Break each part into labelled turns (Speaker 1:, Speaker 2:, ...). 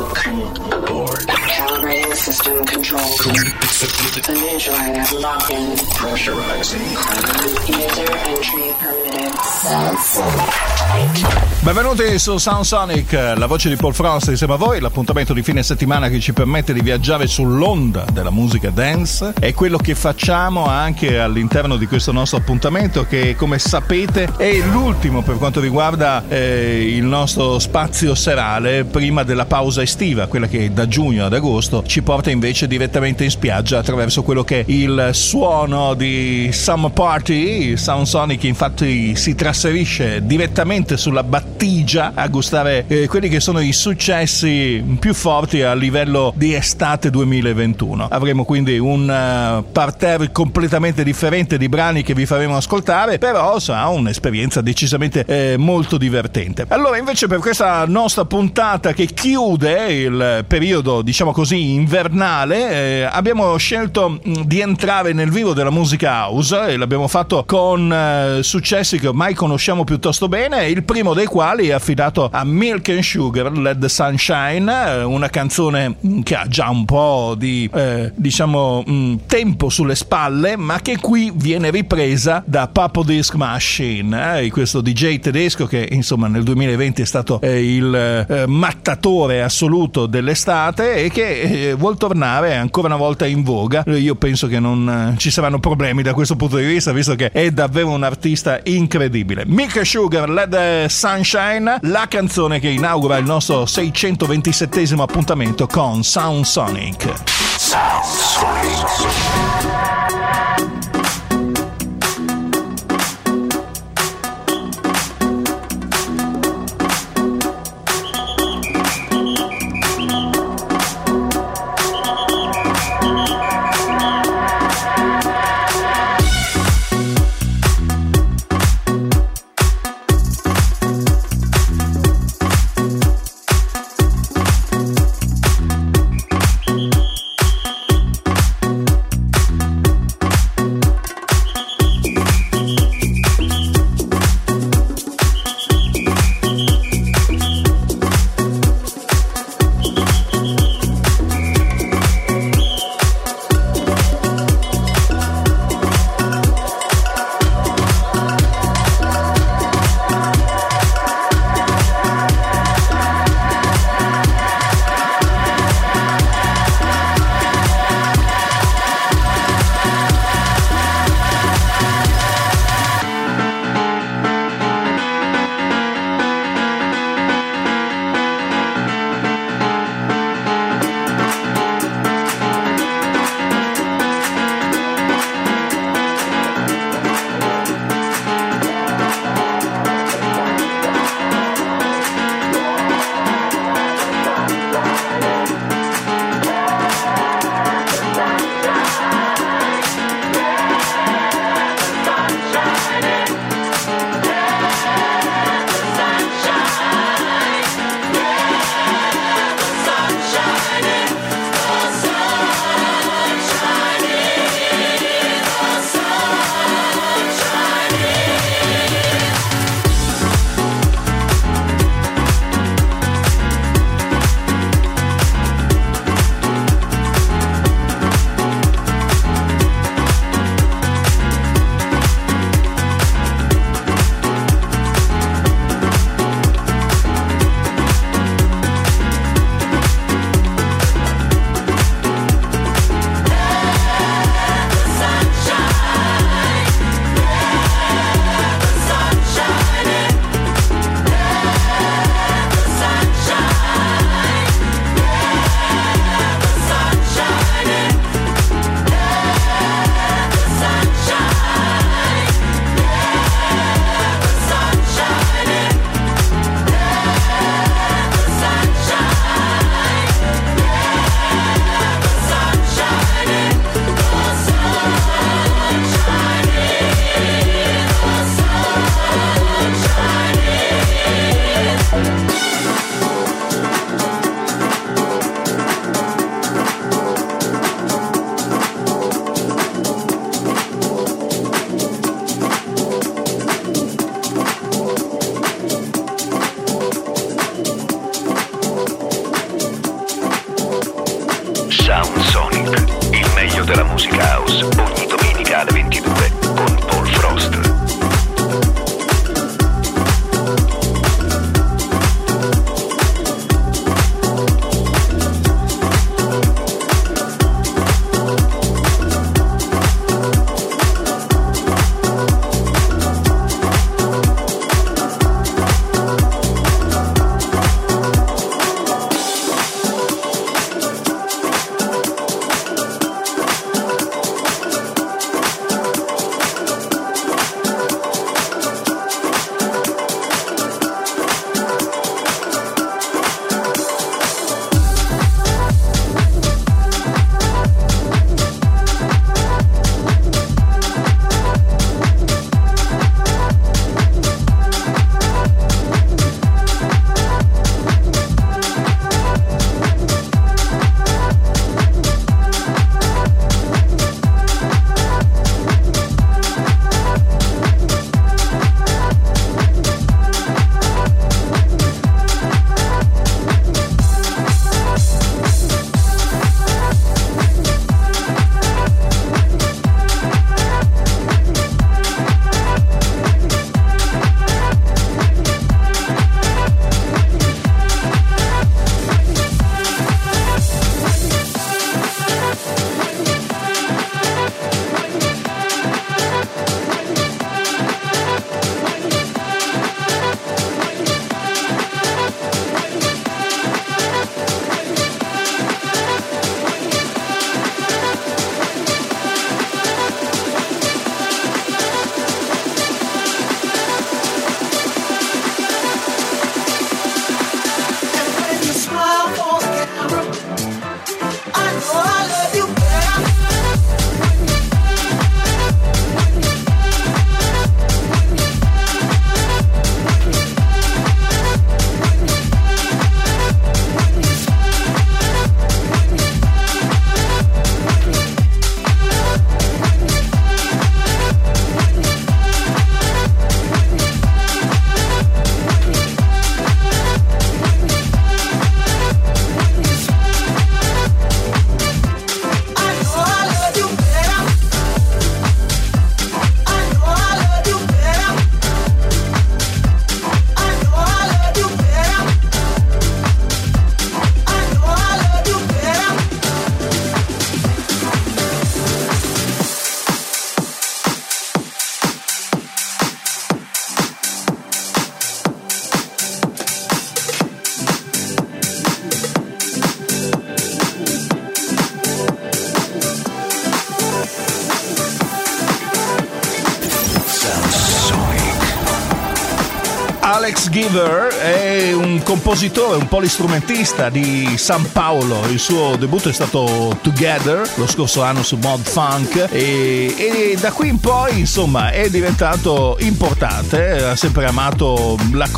Speaker 1: Welcome aboard. Calibrating system control. Lock in. Pressurizing. User entry permitted.
Speaker 2: Benvenuti su Sound Sonic, la voce di Paul Frost insieme a voi, l'appuntamento di fine settimana che ci permette di viaggiare sull'onda della musica dance. È quello che facciamo anche all'interno di questo nostro appuntamento che come sapete è l'ultimo per quanto riguarda eh, il nostro spazio serale prima della pausa estiva, quella che da giugno ad agosto ci porta invece direttamente in spiaggia attraverso quello che è il suono di Summer Party. Sound Sonic infatti si trasferisce direttamente sulla battigia a gustare eh, quelli che sono i successi più forti a livello di estate 2021. Avremo quindi un uh, parterre completamente differente di brani che vi faremo ascoltare, però sarà un'esperienza decisamente eh, molto divertente. Allora, invece per questa nostra puntata che chiude il periodo, diciamo così, invernale, eh, abbiamo scelto mh, di entrare nel vivo della musica house e l'abbiamo fatto con eh, successi che ormai conosciamo piuttosto bene, il primo dei quali è affidato a Milk and Sugar, the Sunshine, eh, una canzone che ha già un po' di, eh, diciamo, mh, tempo sulle spalle, ma che qui viene ripresa da Papo Disc Machine, eh, questo DJ tedesco che insomma nel 2020 è stato eh, il mattatore assoluto dell'estate e che eh, vuol tornare ancora una volta in voga. Io penso che non ci saranno problemi da questo punto di vista, visto che è davvero un artista incredibile. Milk Sugar, the Sunshine, la canzone che inaugura il nostro 627 appuntamento con Sound Sonic. Sound Sonic. Giver è un compositore, un polistrumentista di San Paolo. Il suo debutto è stato Together lo scorso anno su Mod Funk e, e da qui in poi insomma è diventato importante. Ha sempre amato la,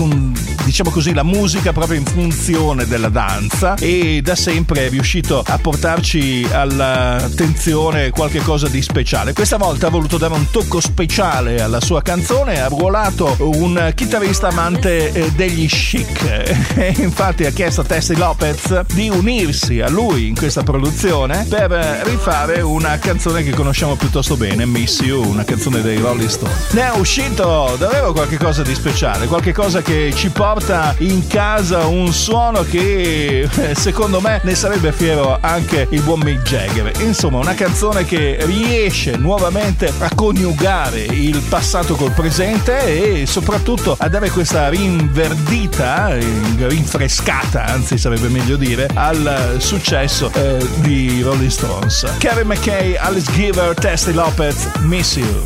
Speaker 2: diciamo così, la musica proprio in funzione della danza e da sempre è riuscito a portarci all'attenzione qualcosa di speciale. Questa volta ha voluto dare un tocco speciale alla sua canzone, ha ruolato un chitarrista amante eh, degli chic e infatti ha chiesto a Tessie Lopez di unirsi a lui in questa produzione per rifare una canzone che conosciamo piuttosto bene, Miss You, una canzone dei Rolling Stone. Ne è uscito davvero qualcosa di speciale, qualcosa che ci porta in casa un suono che eh, secondo me ne sarebbe fiero anche il buon Mick Jagger. Insomma, una canzone che riesce nuovamente a coniugare il passato col presente e soprattutto a dare questa rinverdita, rinfrescata, anzi sarebbe meglio dire, al successo eh, di Rolling Stones. Kevin McKay, Alice Giver, Tessie Lopez, Miss You.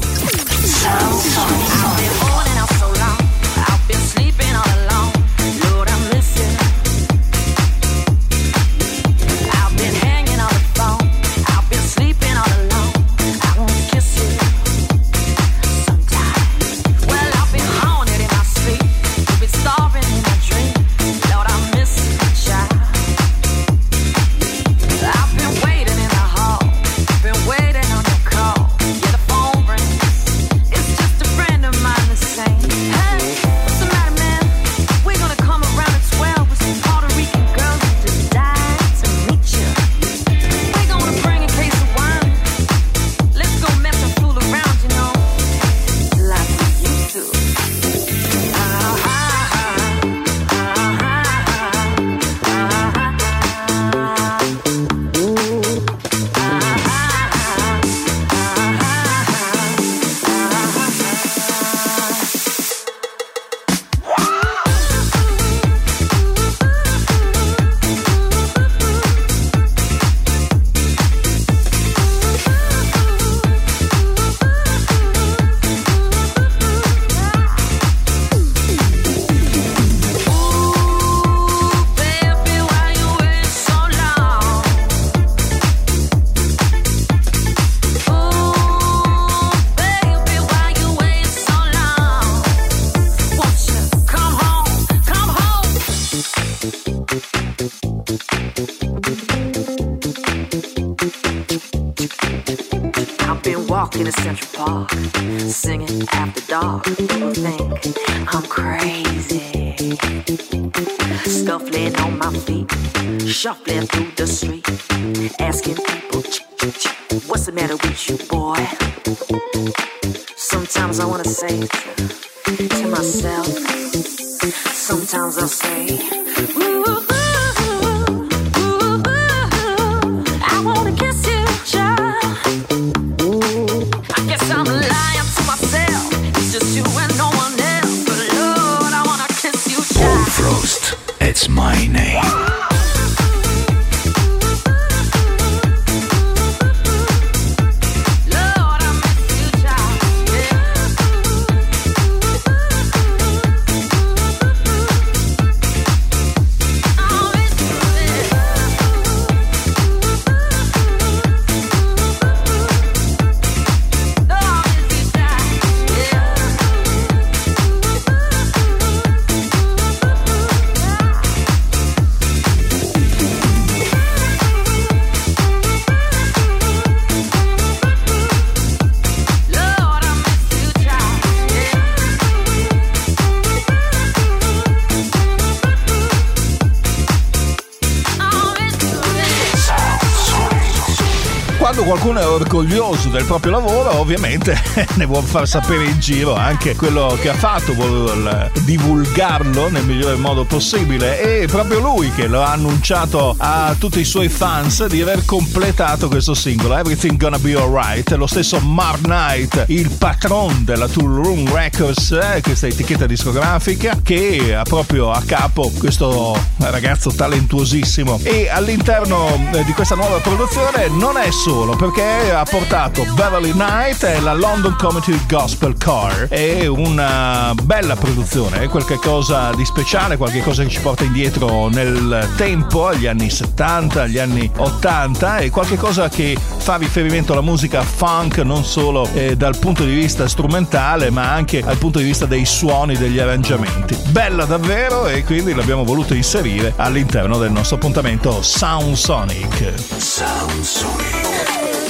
Speaker 2: In a Central
Speaker 3: Park, singing after dark. People think I'm crazy. Scuffling on my feet, shuffling through the street, asking people, what's the matter with you, boy? Sometimes I wanna say to, to myself, sometimes I say,
Speaker 4: ooh.
Speaker 2: Orgoglioso del proprio lavoro, ovviamente ne vuole far sapere in giro anche quello che ha fatto, vuole divulgarlo nel migliore modo possibile. E proprio lui che lo ha annunciato a tutti i suoi fans di aver completato questo singolo, Everything Gonna Be Alright. Lo stesso Mark Knight, il patron della Tool Room Records, eh, questa etichetta discografica, che ha proprio a capo questo ragazzo talentuosissimo. E all'interno eh, di questa nuova produzione non è solo,
Speaker 3: perché ha portato Beverly Knight e la London Comedy Gospel Car. È una bella produzione, è qualcosa di speciale, qualcosa che ci porta indietro nel tempo, agli anni 70, agli anni 80, e qualcosa che fa riferimento alla musica funk non solo eh, dal punto di vista strumentale, ma anche dal punto di vista dei suoni, degli arrangiamenti. Bella davvero e quindi l'abbiamo voluto inserire all'interno del nostro appuntamento Sound Sonic. Sound Sonic.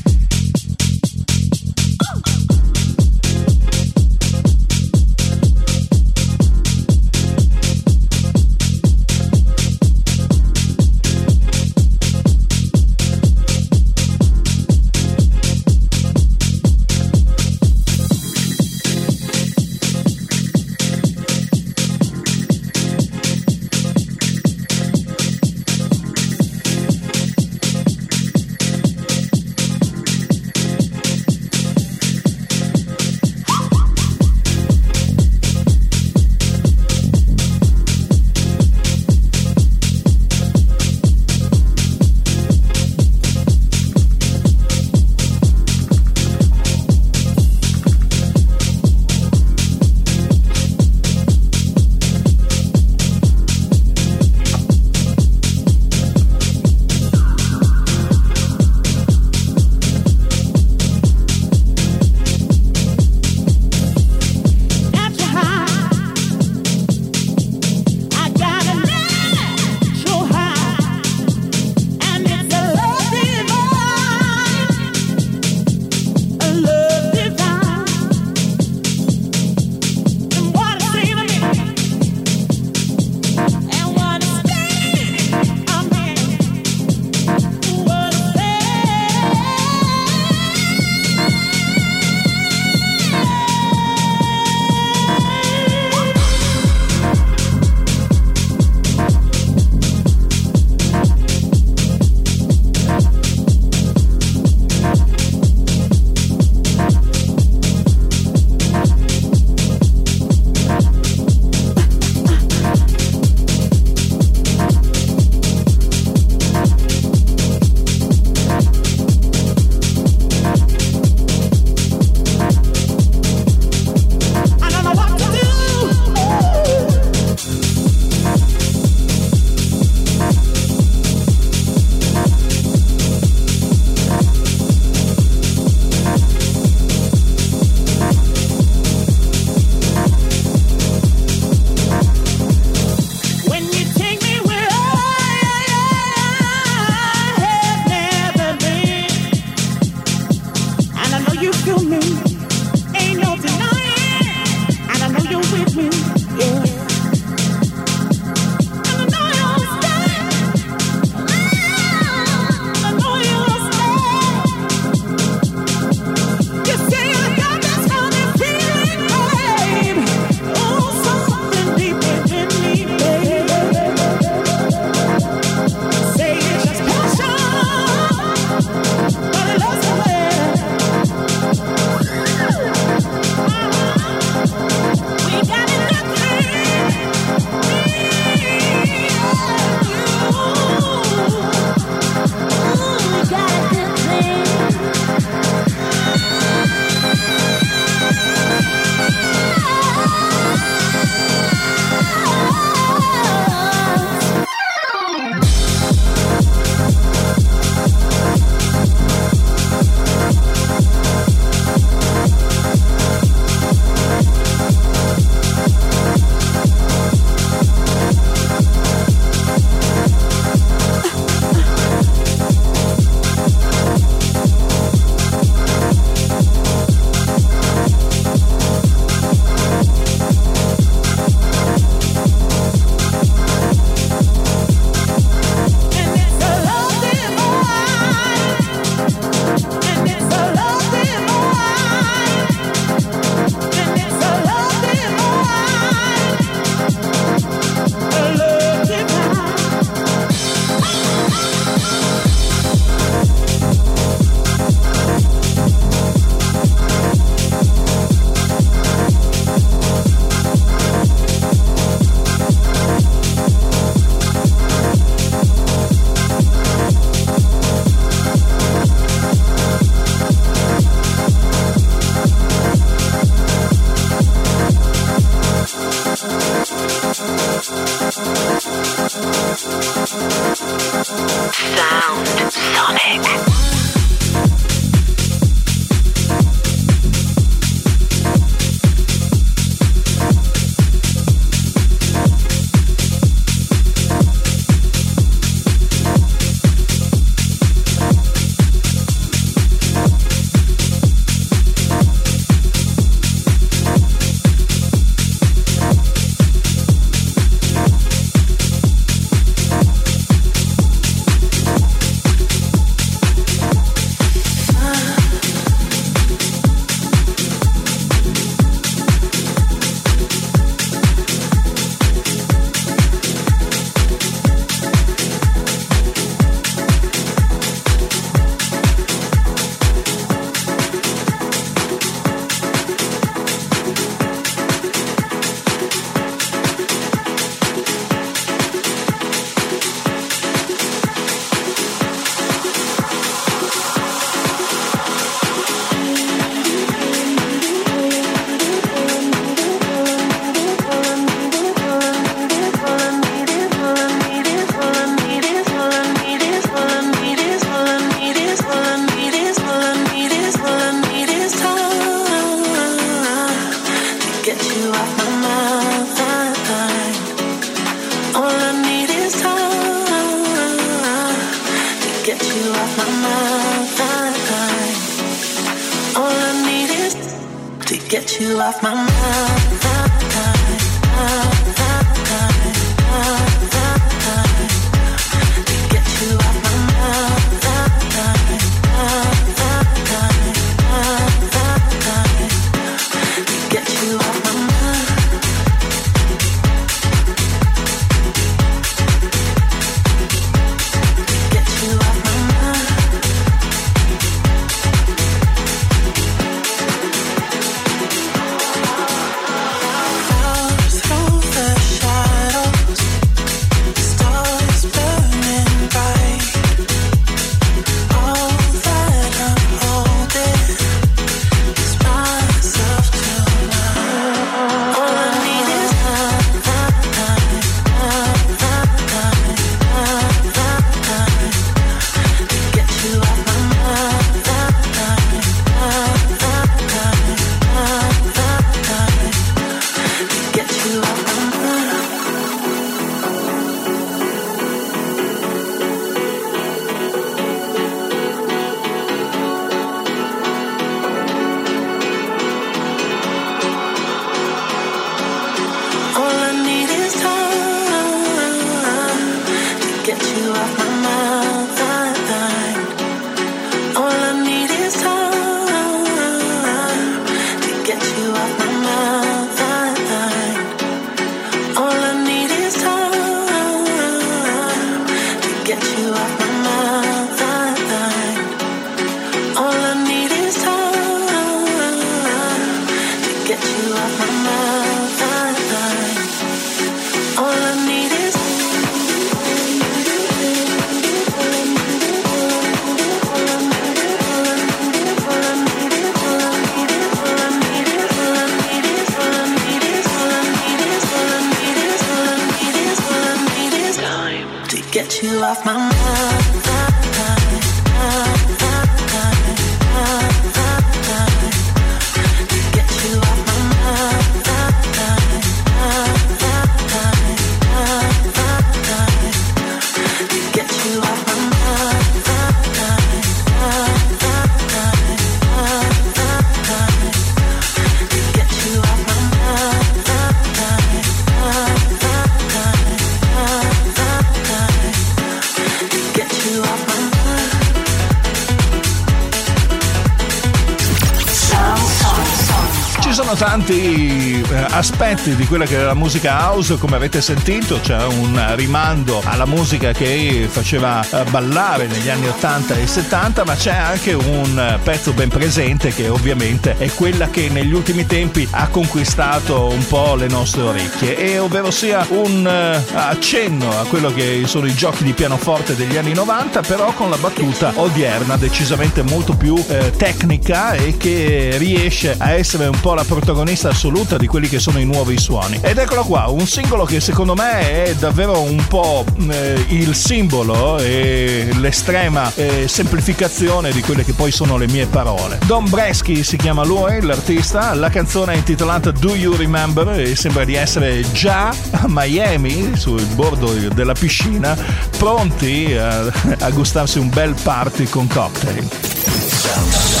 Speaker 2: Aspetti di quella che è la musica house, come avete sentito, c'è un rimando alla musica che faceva eh, ballare negli anni 80 e 70, ma c'è anche un pezzo ben presente che ovviamente è quella che negli ultimi tempi ha conquistato un po' le nostre orecchie, e ovvero sia un eh, accenno a quello che sono i giochi di pianoforte degli anni 90, però con la battuta odierna decisamente molto più eh, tecnica e che riesce a essere un po' la protagonista assoluta di quelli che sono i nuovi suoni. Ed eccolo qua, un singolo che secondo me è davvero un po' eh, il simbolo e l'estrema eh, semplificazione di quelle che poi sono le mie parole. Don Breschi si chiama lui, l'artista, la canzone è intitolata Do You Remember e sembra di essere già a Miami, sul bordo della piscina, pronti a, a gustarsi un bel party con cocktail.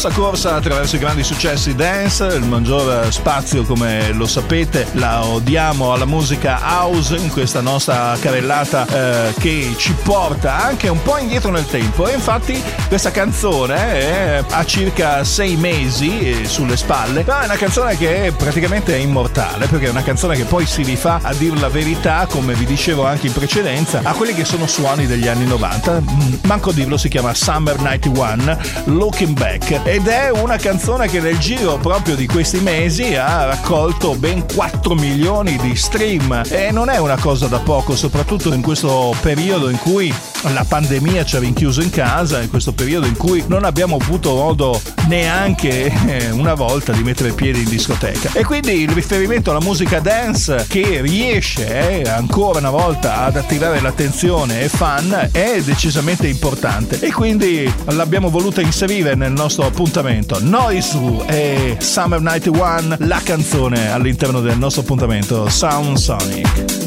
Speaker 2: Nostra corsa attraverso i grandi successi dance, il maggior spazio come lo sapete la odiamo alla musica house in questa nostra carrellata eh, che ci porta anche un po' indietro nel tempo. E infatti questa canzone è, ha circa sei mesi eh, sulle spalle, però è una canzone che è praticamente immortale perché è una canzone che poi si rifà a dir la verità come vi dicevo anche in precedenza a quelli che sono suoni degli anni 90, mm, manco dirlo si chiama Summer 91 Looking Back. Ed è una canzone che nel giro proprio di questi mesi ha raccolto ben 4 milioni di stream. E non è una cosa da poco, soprattutto in questo periodo in cui la pandemia ci ha rinchiuso in casa, in questo periodo in cui non abbiamo avuto modo neanche eh, una volta di mettere piedi in discoteca. E quindi il riferimento alla musica dance che riesce eh, ancora una volta ad attirare l'attenzione e fan è decisamente importante e quindi l'abbiamo voluta inserire nel nostro appuntamento. Noisu e Summer 91, la canzone all'interno del nostro appuntamento Sound Sonic.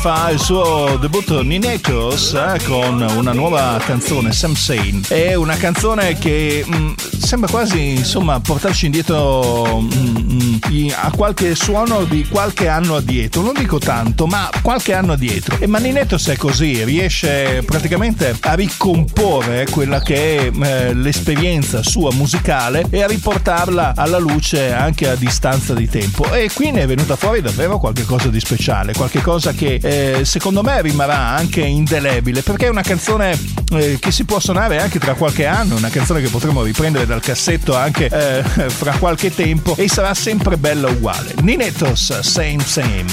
Speaker 2: fa il suo debutto Ninekos eh, con una nuova canzone, Sam Sane. È una canzone che... Mh, sembra quasi insomma portarci indietro mm, mm, a qualche suono di qualche anno addietro, non dico tanto, ma qualche anno addietro. E Maninetto se è così riesce praticamente a ricomporre quella che è eh, l'esperienza sua musicale e a riportarla alla luce anche a distanza di tempo. E qui ne è venuta fuori davvero qualcosa di speciale, qualcosa che eh, secondo me rimarrà anche indelebile perché è una canzone eh, che si può suonare anche tra qualche anno, una canzone che potremo riprendere dal cassetto anche eh, fra qualche tempo e sarà sempre bella uguale. Ninetos, same same.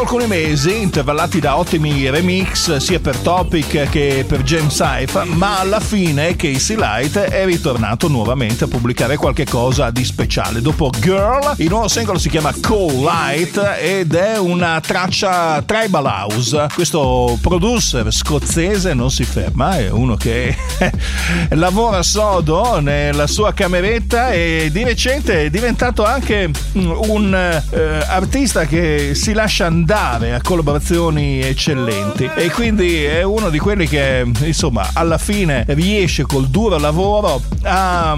Speaker 2: Alcuni mesi, intervallati da ottimi remix sia per Topic che per James Saifa, ma alla fine Casey Light è ritornato nuovamente a pubblicare qualche cosa di speciale. Dopo Girl, il nuovo singolo si chiama Cold Light ed è una traccia tribal house. Questo producer scozzese non si ferma, è uno che lavora sodo nella sua cameretta e di recente è diventato anche un eh, artista che si lascia andare a collaborazioni eccellenti. E quindi è uno di quelli che insomma alla fine riesce col duro lavoro a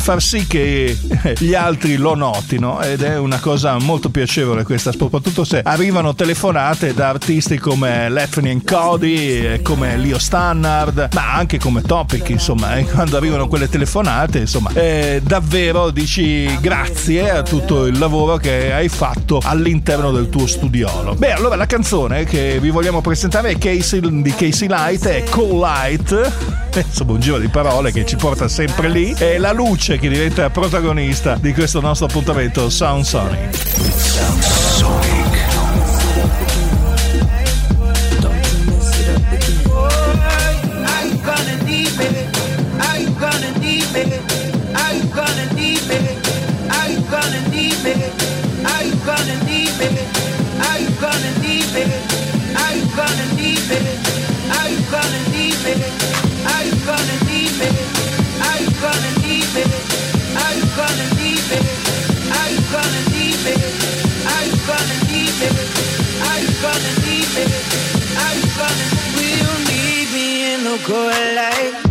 Speaker 2: far sì che gli altri lo notino ed è una cosa molto piacevole questa soprattutto se arrivano telefonate da artisti come Lefty Cody come Leo Stannard ma anche come Topic insomma e quando arrivano quelle telefonate insomma eh, davvero dici grazie a tutto il lavoro che hai fatto all'interno del tuo studiolo. Beh allora la canzone che vi vogliamo presentare è Casey, di Casey Light è Cool Light. Insomma un giro di parole che ci porta sempre lì. È la luce che diventa protagonista di questo nostro appuntamento Sound Sonic.
Speaker 5: Are good like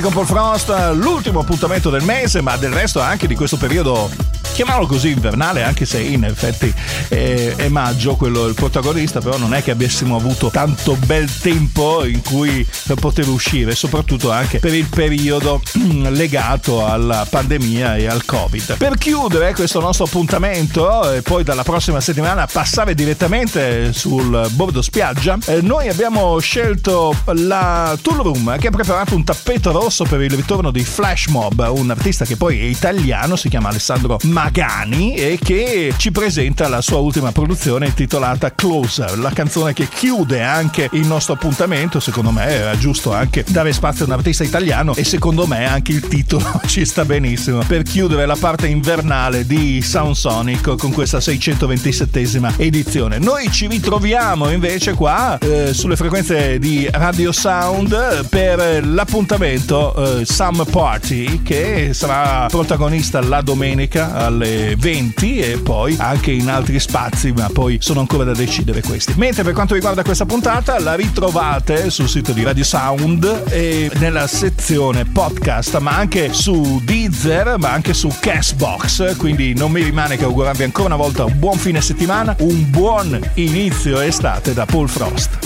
Speaker 6: con Paul Frost,
Speaker 2: l'ultimo appuntamento del mese, ma del resto anche di questo periodo chiamiamolo così invernale anche se in effetti è, è maggio quello il protagonista però non è che avessimo avuto tanto bel tempo in cui poter uscire soprattutto anche per il periodo legato alla pandemia e al covid. Per chiudere questo nostro appuntamento e poi dalla prossima settimana passare direttamente sul bordo spiaggia eh, noi abbiamo scelto la Tool Room che ha preparato un tappeto rosso per il ritorno di Flash Mob un artista che poi è italiano si chiama Alessandro Magani e che ci presenta la sua ultima produzione intitolata Closer, la canzone che chiude anche il nostro appuntamento. Secondo me era giusto anche dare spazio a un artista italiano e secondo me anche il titolo ci sta benissimo per chiudere la parte invernale di Sound Sonic con questa 627esima edizione. Noi ci ritroviamo invece qua eh, sulle frequenze di Radio Sound per l'appuntamento eh, Summer Party che sarà protagonista la domenica alle 20 e poi anche in altri spazi, ma poi sono ancora da decidere questi. Mentre per quanto riguarda questa puntata, la ritrovate sul sito di Radio Sound e nella sezione podcast, ma anche su Deezer, ma anche su Castbox. Quindi non mi rimane che augurarvi ancora una volta un buon fine settimana, un buon inizio estate da Paul Frost.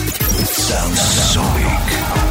Speaker 7: Sound Sonic.